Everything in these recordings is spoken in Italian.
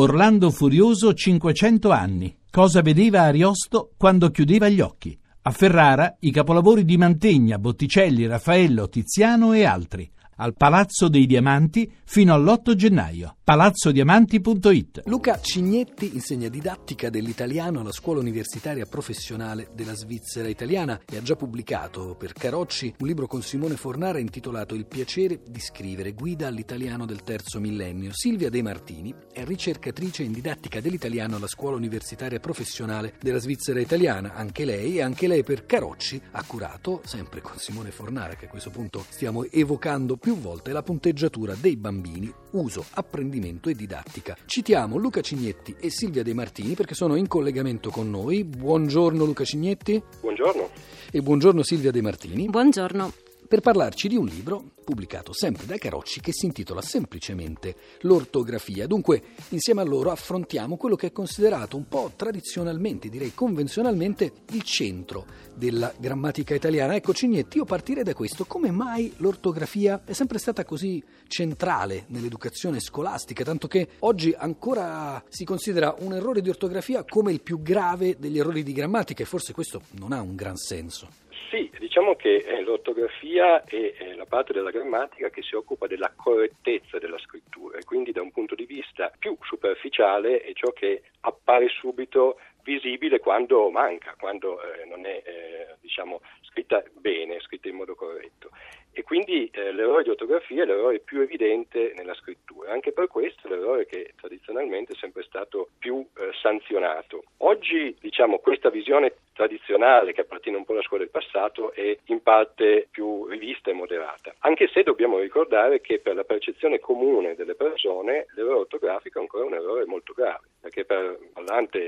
Orlando Furioso 500 anni. Cosa vedeva Ariosto quando chiudeva gli occhi? A Ferrara i capolavori di Mantegna, Botticelli, Raffaello, Tiziano e altri al Palazzo dei Diamanti fino all'8 gennaio. palazzodiamanti.it Luca Cignetti insegna didattica dell'italiano alla scuola universitaria professionale della Svizzera italiana e ha già pubblicato per Carocci un libro con Simone Fornara intitolato Il piacere di scrivere, guida all'italiano del terzo millennio. Silvia De Martini è ricercatrice in didattica dell'italiano alla scuola universitaria professionale della Svizzera italiana. Anche lei e anche lei per Carocci ha curato, sempre con Simone Fornara che a questo punto stiamo evocando più più volte la punteggiatura dei bambini, uso, apprendimento e didattica. Citiamo Luca Cignetti e Silvia De Martini perché sono in collegamento con noi. Buongiorno Luca Cignetti. Buongiorno. E buongiorno Silvia De Martini. Buongiorno per parlarci di un libro pubblicato sempre da Carocci che si intitola semplicemente L'ortografia. Dunque, insieme a loro affrontiamo quello che è considerato un po' tradizionalmente, direi convenzionalmente, il centro della grammatica italiana. Ecco, Cignetti, io partirei da questo. Come mai l'ortografia è sempre stata così centrale nell'educazione scolastica, tanto che oggi ancora si considera un errore di ortografia come il più grave degli errori di grammatica e forse questo non ha un gran senso. Sì, diciamo che l'ortografia è eh, la parte della grammatica che si occupa della correttezza della scrittura e quindi da un punto di vista più superficiale è ciò che appare subito visibile quando manca, quando eh, non è eh, diciamo, scritta bene, scritta in modo corretto. E quindi eh, l'errore di ortografia è l'errore più evidente nella scrittura. Anche per questo è l'errore che tradizionalmente è sempre stato più eh, sanzionato. Oggi diciamo, questa visione tradizionale che appartiene un po' alla scuola del passato è in parte più rivista e moderata, anche se dobbiamo ricordare che per la percezione comune delle persone l'errore ortografico è ancora un errore molto grave, perché per parlante,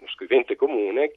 lo scrivente comune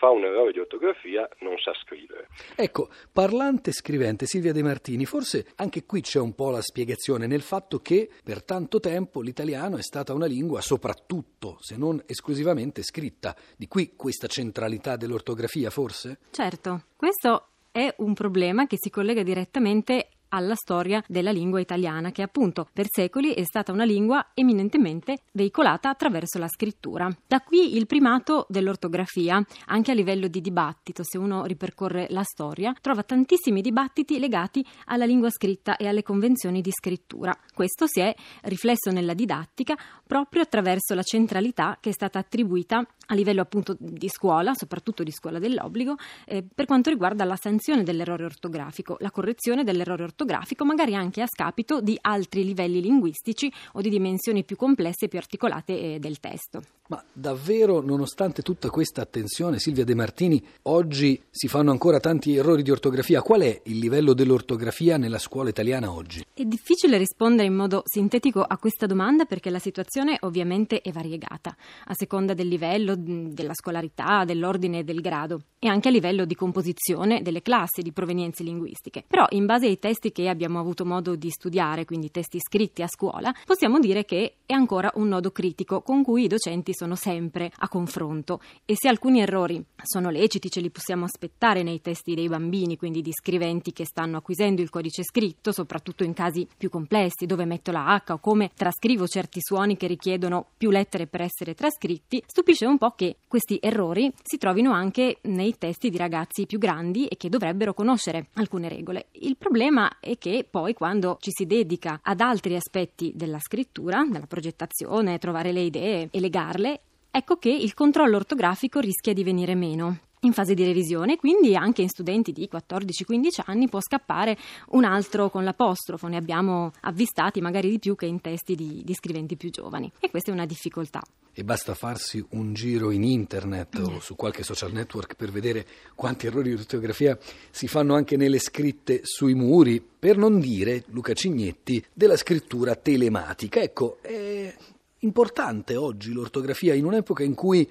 fa un errore di ortografia non sa scrivere. Ecco, parlante scrivente Silvia De Martini, forse anche qui c'è un po' la spiegazione nel fatto che per tanto tempo l'italiano è stata una lingua soprattutto, se non esclusivamente scritta. Di qui questa centralità dell'ortografia, forse? Certo, questo è un problema che si collega direttamente alla storia della lingua italiana, che appunto per secoli è stata una lingua eminentemente veicolata attraverso la scrittura. Da qui il primato dell'ortografia, anche a livello di dibattito, se uno ripercorre la storia, trova tantissimi dibattiti legati alla lingua scritta e alle convenzioni di scrittura. Questo si è riflesso nella didattica proprio attraverso la centralità che è stata attribuita a livello appunto di scuola, soprattutto di scuola dell'obbligo, eh, per quanto riguarda la sanzione dell'errore ortografico, la correzione dell'errore ortografico, magari anche a scapito di altri livelli linguistici o di dimensioni più complesse e più articolate eh, del testo. Ma davvero, nonostante tutta questa attenzione, Silvia De Martini, oggi si fanno ancora tanti errori di ortografia. Qual è il livello dell'ortografia nella scuola italiana oggi? È difficile rispondere in modo sintetico a questa domanda perché la situazione ovviamente è variegata, a seconda del livello, della scolarità, dell'ordine e del grado e anche a livello di composizione delle classi di provenienze linguistiche. Però in base ai testi che abbiamo avuto modo di studiare, quindi testi scritti a scuola, possiamo dire che è ancora un nodo critico con cui i docenti sono sempre a confronto e se alcuni errori sono leciti ce li possiamo aspettare nei testi dei bambini, quindi di scriventi che stanno acquisendo il codice scritto, soprattutto in casi più complessi dove metto la H o come trascrivo certi suoni che richiedono più lettere per essere trascritti, stupisce un po' che questi errori si trovino anche nei testi di ragazzi più grandi e che dovrebbero conoscere alcune regole. Il problema è che poi quando ci si dedica ad altri aspetti della scrittura, della progettazione, trovare le idee e legarle, ecco che il controllo ortografico rischia di venire meno. In fase di revisione, quindi anche in studenti di 14-15 anni può scappare un altro con l'apostrofo, ne abbiamo avvistati magari di più che in testi di, di scriventi più giovani e questa è una difficoltà. E basta farsi un giro in internet o su qualche social network per vedere quanti errori di ortografia si fanno anche nelle scritte sui muri, per non dire, Luca Cignetti, della scrittura telematica. Ecco, è importante oggi l'ortografia in un'epoca in cui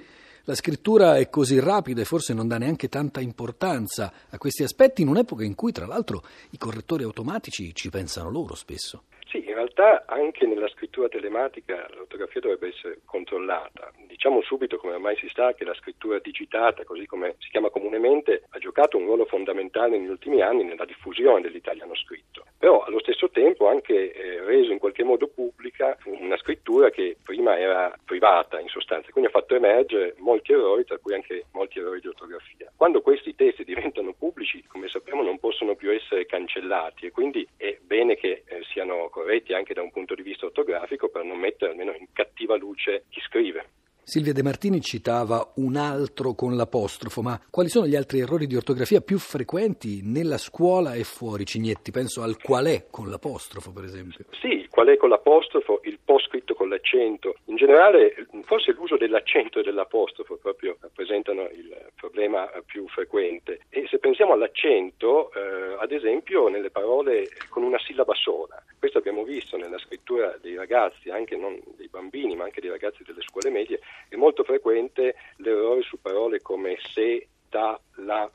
la scrittura è così rapida e forse non dà neanche tanta importanza a questi aspetti, in un'epoca in cui tra l'altro i correttori automatici ci pensano loro spesso. Sì, in realtà anche nella scrittura telematica l'ortografia dovrebbe essere controllata. Diciamo subito, come ormai si sa, che la scrittura digitata, così come si chiama comunemente, ha giocato un ruolo fondamentale negli ultimi anni nella diffusione dell'italiano scritto. Però allo stesso tempo ha anche eh, reso in qualche modo pubblica una scrittura che prima era privata in sostanza, quindi ha fatto emergere molti errori, tra cui anche molti errori di ortografia. Quando questi testi diventano pubblici, come sappiamo, non possono più essere cancellati e quindi è bene che eh, siano corretti anche da un punto di vista ortografico per non mettere almeno in cattiva luce chi scrive. Silvia De Martini citava un altro con l'apostrofo, ma quali sono gli altri errori di ortografia più frequenti nella scuola e fuori, Cignetti? Penso al qual è con l'apostrofo, per esempio. Sì, qual è con l'apostrofo, il po' scritto con l'accento. In generale, forse l'uso dell'accento e dell'apostrofo proprio rappresentano il problema più frequente. E se pensiamo all'accento, eh, ad esempio, nelle parole con una sillaba sola, questo abbiamo visto nella scrittura dei ragazzi, anche non dei bambini, ma anche dei ragazzi delle scuole medie, è molto frequente l'errore su parole come se, da, la,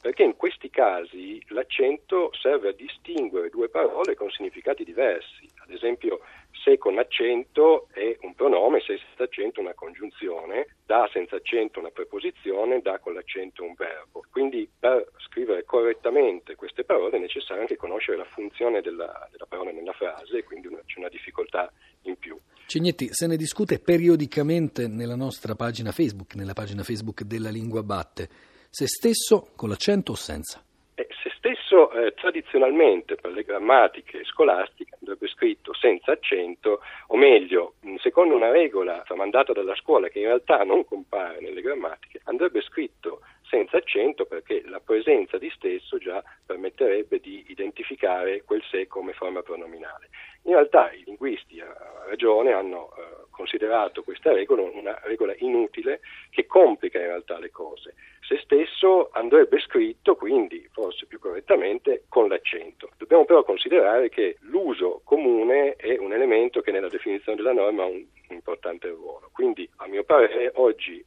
perché in questi casi l'accento serve a distinguere due parole con significati diversi. Ad esempio, se con accento è un pronome, se senza accento una congiunzione, da senza accento una preposizione, da con l'accento un verbo. Quindi per scrivere correttamente queste parole è necessario anche conoscere la funzione della, della parola nella frase e quindi una, c'è una difficoltà in più. Cignetti, se ne discute periodicamente nella nostra pagina Facebook, nella pagina Facebook della Lingua Batte. Se stesso con l'accento o senza? Eh, se stesso eh, tradizionalmente per le grammatiche scolastiche andrebbe scritto senza accento, o meglio, secondo una regola tramandata dalla scuola che in realtà non compare nelle grammatiche, andrebbe scritto senza accento perché la presenza di stesso già permetterebbe di identificare quel sé come forma pronominale. In realtà i linguisti a ragione hanno eh, considerato questa regola una regola inutile che complica in realtà le cose. Se stesso andrebbe scritto, quindi forse più correttamente, con l'accento. Dobbiamo però considerare che l'uso comune è un elemento che nella definizione della norma ha un importante ruolo. Quindi, a mio parere, oggi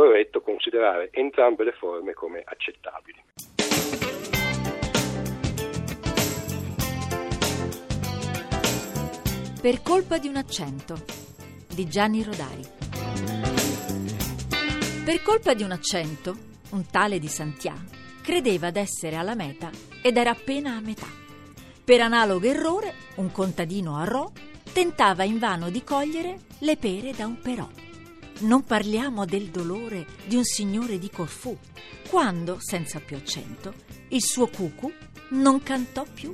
corretto considerare entrambe le forme come accettabili. Per colpa di un accento di Gianni Rodari. Per colpa di un accento, un tale di Santià credeva d'essere alla meta ed era appena a metà. Per analogo errore, un contadino a Rò tentava invano di cogliere le pere da un però. Non parliamo del dolore di un signore di Corfù, quando, senza più accento, il suo cucu non cantò più.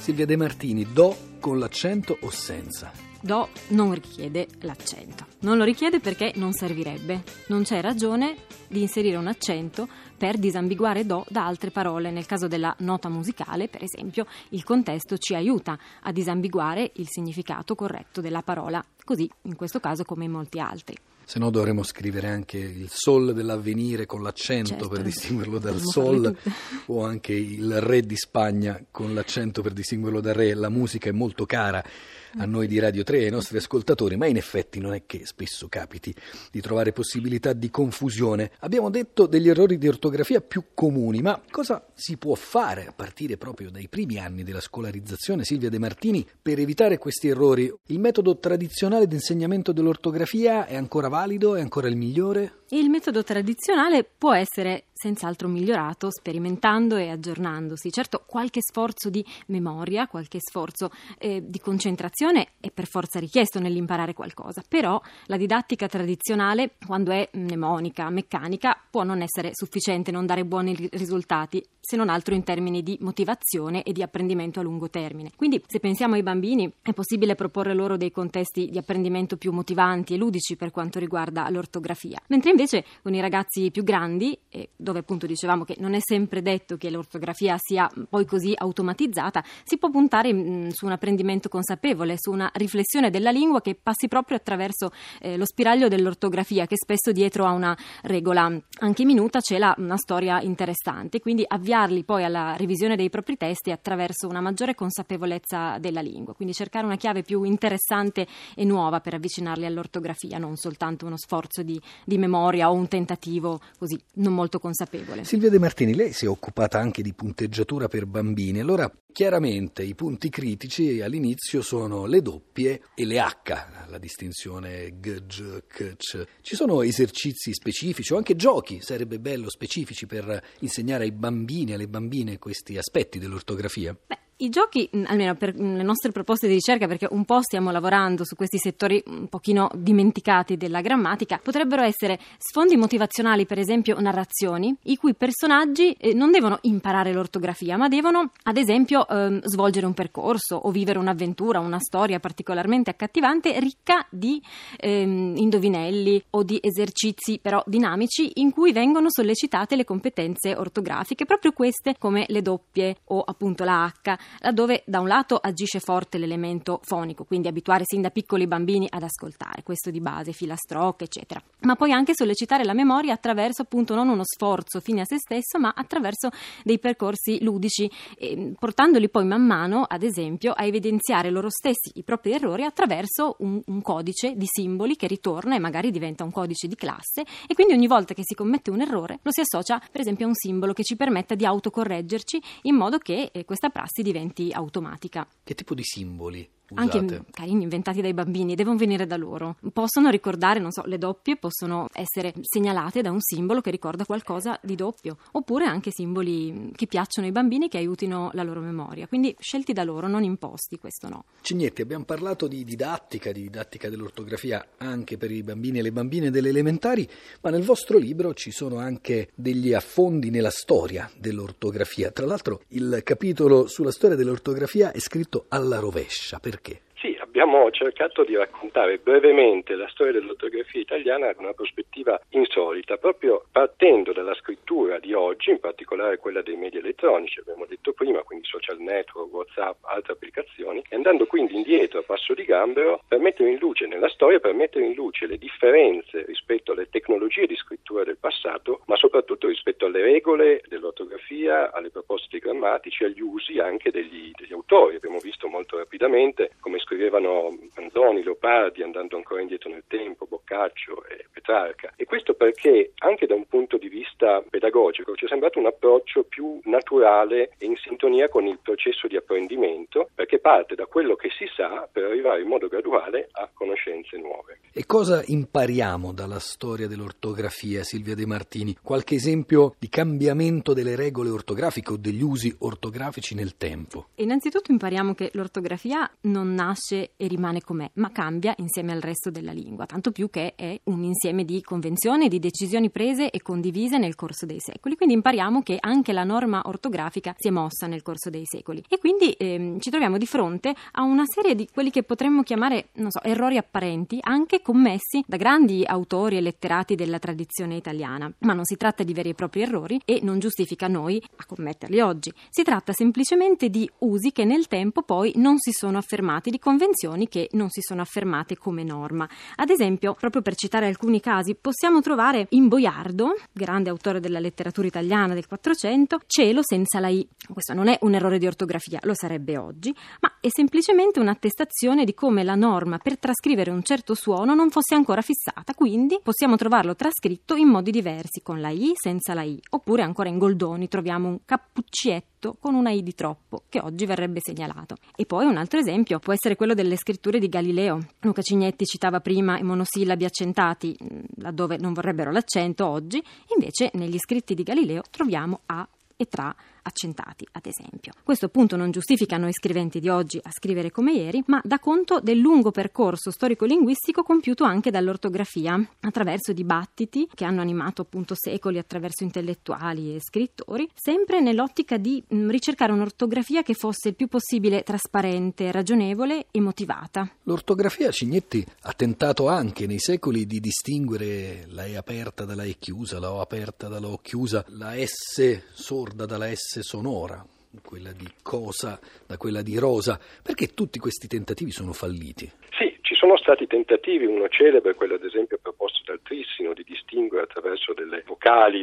Silvia De Martini, do con l'accento o senza? Do non richiede l'accento. Non lo richiede perché non servirebbe. Non c'è ragione di inserire un accento per disambiguare do da altre parole. Nel caso della nota musicale, per esempio, il contesto ci aiuta a disambiguare il significato corretto della parola, così in questo caso come in molti altri. Se no dovremmo scrivere anche il sol dell'avvenire con l'accento certo, per distinguerlo dal sol o anche il re di Spagna con l'accento per distinguerlo dal re. La musica è molto cara a noi di Radio 3 e ai nostri ascoltatori, ma in effetti non è che spesso capiti di trovare possibilità di confusione. Abbiamo detto degli errori di ortografia più comuni, ma cosa si può fare a partire proprio dai primi anni della scolarizzazione, Silvia De Martini, per evitare questi errori? Il metodo tradizionale di insegnamento dell'ortografia è ancora valido? È ancora il migliore? Il metodo tradizionale può essere senz'altro migliorato sperimentando e aggiornandosi. Certo, qualche sforzo di memoria, qualche sforzo eh, di concentrazione è per forza richiesto nell'imparare qualcosa, però la didattica tradizionale, quando è mnemonica, meccanica, può non essere sufficiente, non dare buoni risultati, se non altro in termini di motivazione e di apprendimento a lungo termine. Quindi, se pensiamo ai bambini, è possibile proporre loro dei contesti di apprendimento più motivanti e ludici per quanto riguarda l'ortografia, mentre invece con i ragazzi più grandi, eh, dove appunto dicevamo che non è sempre detto che l'ortografia sia poi così automatizzata, si può puntare mh, su un apprendimento consapevole, su una riflessione della lingua che passi proprio attraverso eh, lo spiraglio dell'ortografia, che spesso dietro a una regola anche minuta c'è la, una storia interessante, quindi avviarli poi alla revisione dei propri testi attraverso una maggiore consapevolezza della lingua, quindi cercare una chiave più interessante e nuova per avvicinarli all'ortografia, non soltanto uno sforzo di, di memoria memoria o un tentativo così non molto consapevole. Silvia De Martini, lei si è occupata anche di punteggiatura per bambini, allora chiaramente i punti critici all'inizio sono le doppie e le H, la distinzione G, G, K, C. Ci sono esercizi specifici o anche giochi, sarebbe bello, specifici per insegnare ai bambini e alle bambine questi aspetti dell'ortografia? Beh, i giochi, mm, almeno per mm, le nostre proposte di ricerca, perché un po' stiamo lavorando su questi settori un pochino dimenticati della grammatica, potrebbero essere sfondi motivazionali, per esempio narrazioni, i cui personaggi eh, non devono imparare l'ortografia, ma devono, ad esempio, ehm, svolgere un percorso o vivere un'avventura, una storia particolarmente accattivante, ricca di ehm, indovinelli o di esercizi però dinamici in cui vengono sollecitate le competenze ortografiche, proprio queste come le doppie o appunto la H laddove da un lato agisce forte l'elemento fonico, quindi abituare sin da piccoli bambini ad ascoltare, questo di base, filastrocche, eccetera, ma poi anche sollecitare la memoria attraverso appunto non uno sforzo fine a se stesso, ma attraverso dei percorsi ludici, eh, portandoli poi man mano, ad esempio, a evidenziare loro stessi i propri errori attraverso un, un codice di simboli che ritorna e magari diventa un codice di classe e quindi ogni volta che si commette un errore lo si associa per esempio a un simbolo che ci permetta di autocorreggerci in modo che eh, questa prassi diventi automatica. Che tipo di simboli? Usate. Anche carini inventati dai bambini, devono venire da loro. Possono ricordare, non so, le doppie possono essere segnalate da un simbolo che ricorda qualcosa di doppio, oppure anche simboli che piacciono ai bambini che aiutino la loro memoria. Quindi scelti da loro, non imposti, questo no. Cignetti, abbiamo parlato di didattica, di didattica dell'ortografia anche per i bambini e le bambine delle elementari, ma nel vostro libro ci sono anche degli affondi nella storia dell'ortografia. Tra l'altro il capitolo sulla storia dell'ortografia è scritto alla rovescia. Perché? Sì, abbiamo cercato di raccontare brevemente la storia dell'ortografia italiana da una prospettiva insolita, proprio partendo dalla scrittura di oggi, in particolare quella dei media elettronici, abbiamo detto prima, quindi social network, WhatsApp, altre applicazioni, e andando quindi indietro a passo di gambero per mettere in luce nella storia, per mettere in luce le differenze rispetto alle tecnologie di scrittura del passato, ma soprattutto rispetto alle regole dell'ortografia, alle proposte grammatici, agli usi anche degli, degli autori. Abbiamo visto molto rapidamente come scrivevano Manzoni, Leopardi, andando ancora indietro nel tempo, Boccaccio e Petrarca. E questo perché anche da un punto vista pedagogico ci è sembrato un approccio più naturale e in sintonia con il processo di apprendimento, perché parte da quello che si sa per arrivare in modo graduale a conoscenze nuove. E cosa impariamo dalla storia dell'ortografia, Silvia De Martini? Qualche esempio di cambiamento delle regole ortografiche o degli usi ortografici nel tempo? Innanzitutto impariamo che l'ortografia non nasce nasce e rimane com'è, ma cambia insieme al resto della lingua, tanto più che è un insieme di convenzioni, di decisioni prese e condivise nel corso dei secoli. Quindi impariamo che anche la norma ortografica si è mossa nel corso dei secoli e quindi ehm, ci troviamo di fronte a una serie di quelli che potremmo chiamare, non so, errori apparenti, anche commessi da grandi autori e letterati della tradizione italiana. Ma non si tratta di veri e propri errori e non giustifica noi a commetterli oggi. Si tratta semplicemente di usi che nel tempo poi non si sono affermati, di convenzioni che non si sono affermate come norma. Ad esempio, proprio per citare alcuni casi, possiamo trovare in Boiardo, grande autore della letteratura italiana del 400, cielo senza la I. Questo non è un errore di ortografia, lo sarebbe oggi, ma è semplicemente un'attestazione di come la norma per trascrivere un certo suono non fosse ancora fissata, quindi possiamo trovarlo trascritto in modi diversi, con la I, senza la I, oppure ancora in Goldoni troviamo un cappuccietto con una I di troppo, che oggi verrebbe segnalato. E poi un altro esempio può essere quello delle scritture di Galileo. Luca Cignetti citava prima i monosillabi accentati, mm, laddove non vorrebbero l'accento oggi, invece negli scritti di Galileo troviamo A e tra accentati, ad esempio. Questo appunto non giustifica noi scriventi di oggi a scrivere come ieri, ma dà conto del lungo percorso storico-linguistico compiuto anche dall'ortografia, attraverso dibattiti che hanno animato appunto secoli attraverso intellettuali e scrittori, sempre nell'ottica di mm, ricercare un'ortografia che fosse il più possibile trasparente, ragionevole e motivata. L'ortografia Cignetti ha tentato anche nei secoli di distinguere la E aperta dalla E chiusa, la O aperta dalla O chiusa, la S sorda dalla S sonora, quella di cosa da quella di rosa. Perché tutti questi tentativi sono falliti? Sì, ci sono stati tentativi, uno celebre, quello ad esempio proposto dal Trissino, di distinguere attraverso delle vocali,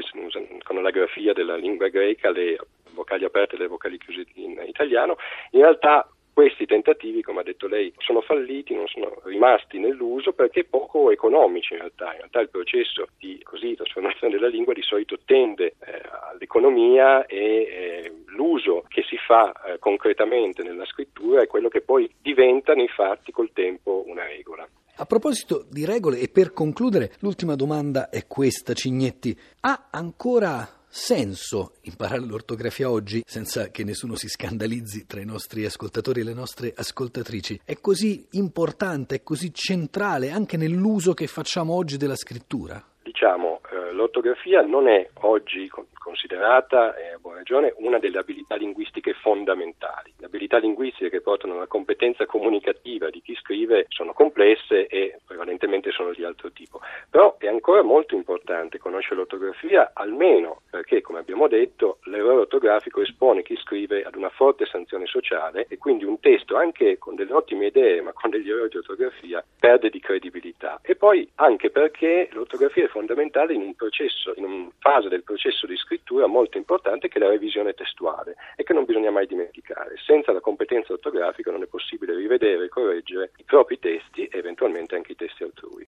con la grafia della lingua greca, le vocali aperte e le vocali chiuse in italiano. In realtà questi tentativi, come ha detto lei, sono falliti, non sono rimasti nell'uso perché poco economici in realtà. In realtà il processo di così, trasformazione della lingua di solito tende eh, all'economia e eh, l'uso che si fa eh, concretamente nella scrittura è quello che poi diventa nei fatti col tempo una regola. A proposito di regole, e per concludere, l'ultima domanda è questa, Cignetti. Ha ancora senso imparare l'ortografia oggi senza che nessuno si scandalizzi tra i nostri ascoltatori e le nostre ascoltatrici? È così importante, è così centrale anche nell'uso che facciamo oggi della scrittura? Diciamo, l'ortografia non è oggi considerata, e a buona ragione, una delle abilità linguistiche fondamentali. Le abilità linguistiche che portano alla competenza comunicativa di chi scrive sono complesse e prevalentemente sono di altro tipo. Però è ancora molto importante conoscere l'ortografia, almeno perché, come abbiamo detto, l'errore ortografico espone chi scrive ad una forte sanzione sociale e quindi un testo, anche con delle ottime idee, ma con degli errori di ortografia, perde di credibilità. E poi anche perché l'ortografia è fondamentale in un processo, in una fase del processo di scrittura molto importante che è la revisione testuale e che non bisogna mai dimenticare. Senza la competenza ortografica non è possibile rivedere e correggere i propri testi e eventualmente anche i testi altrui.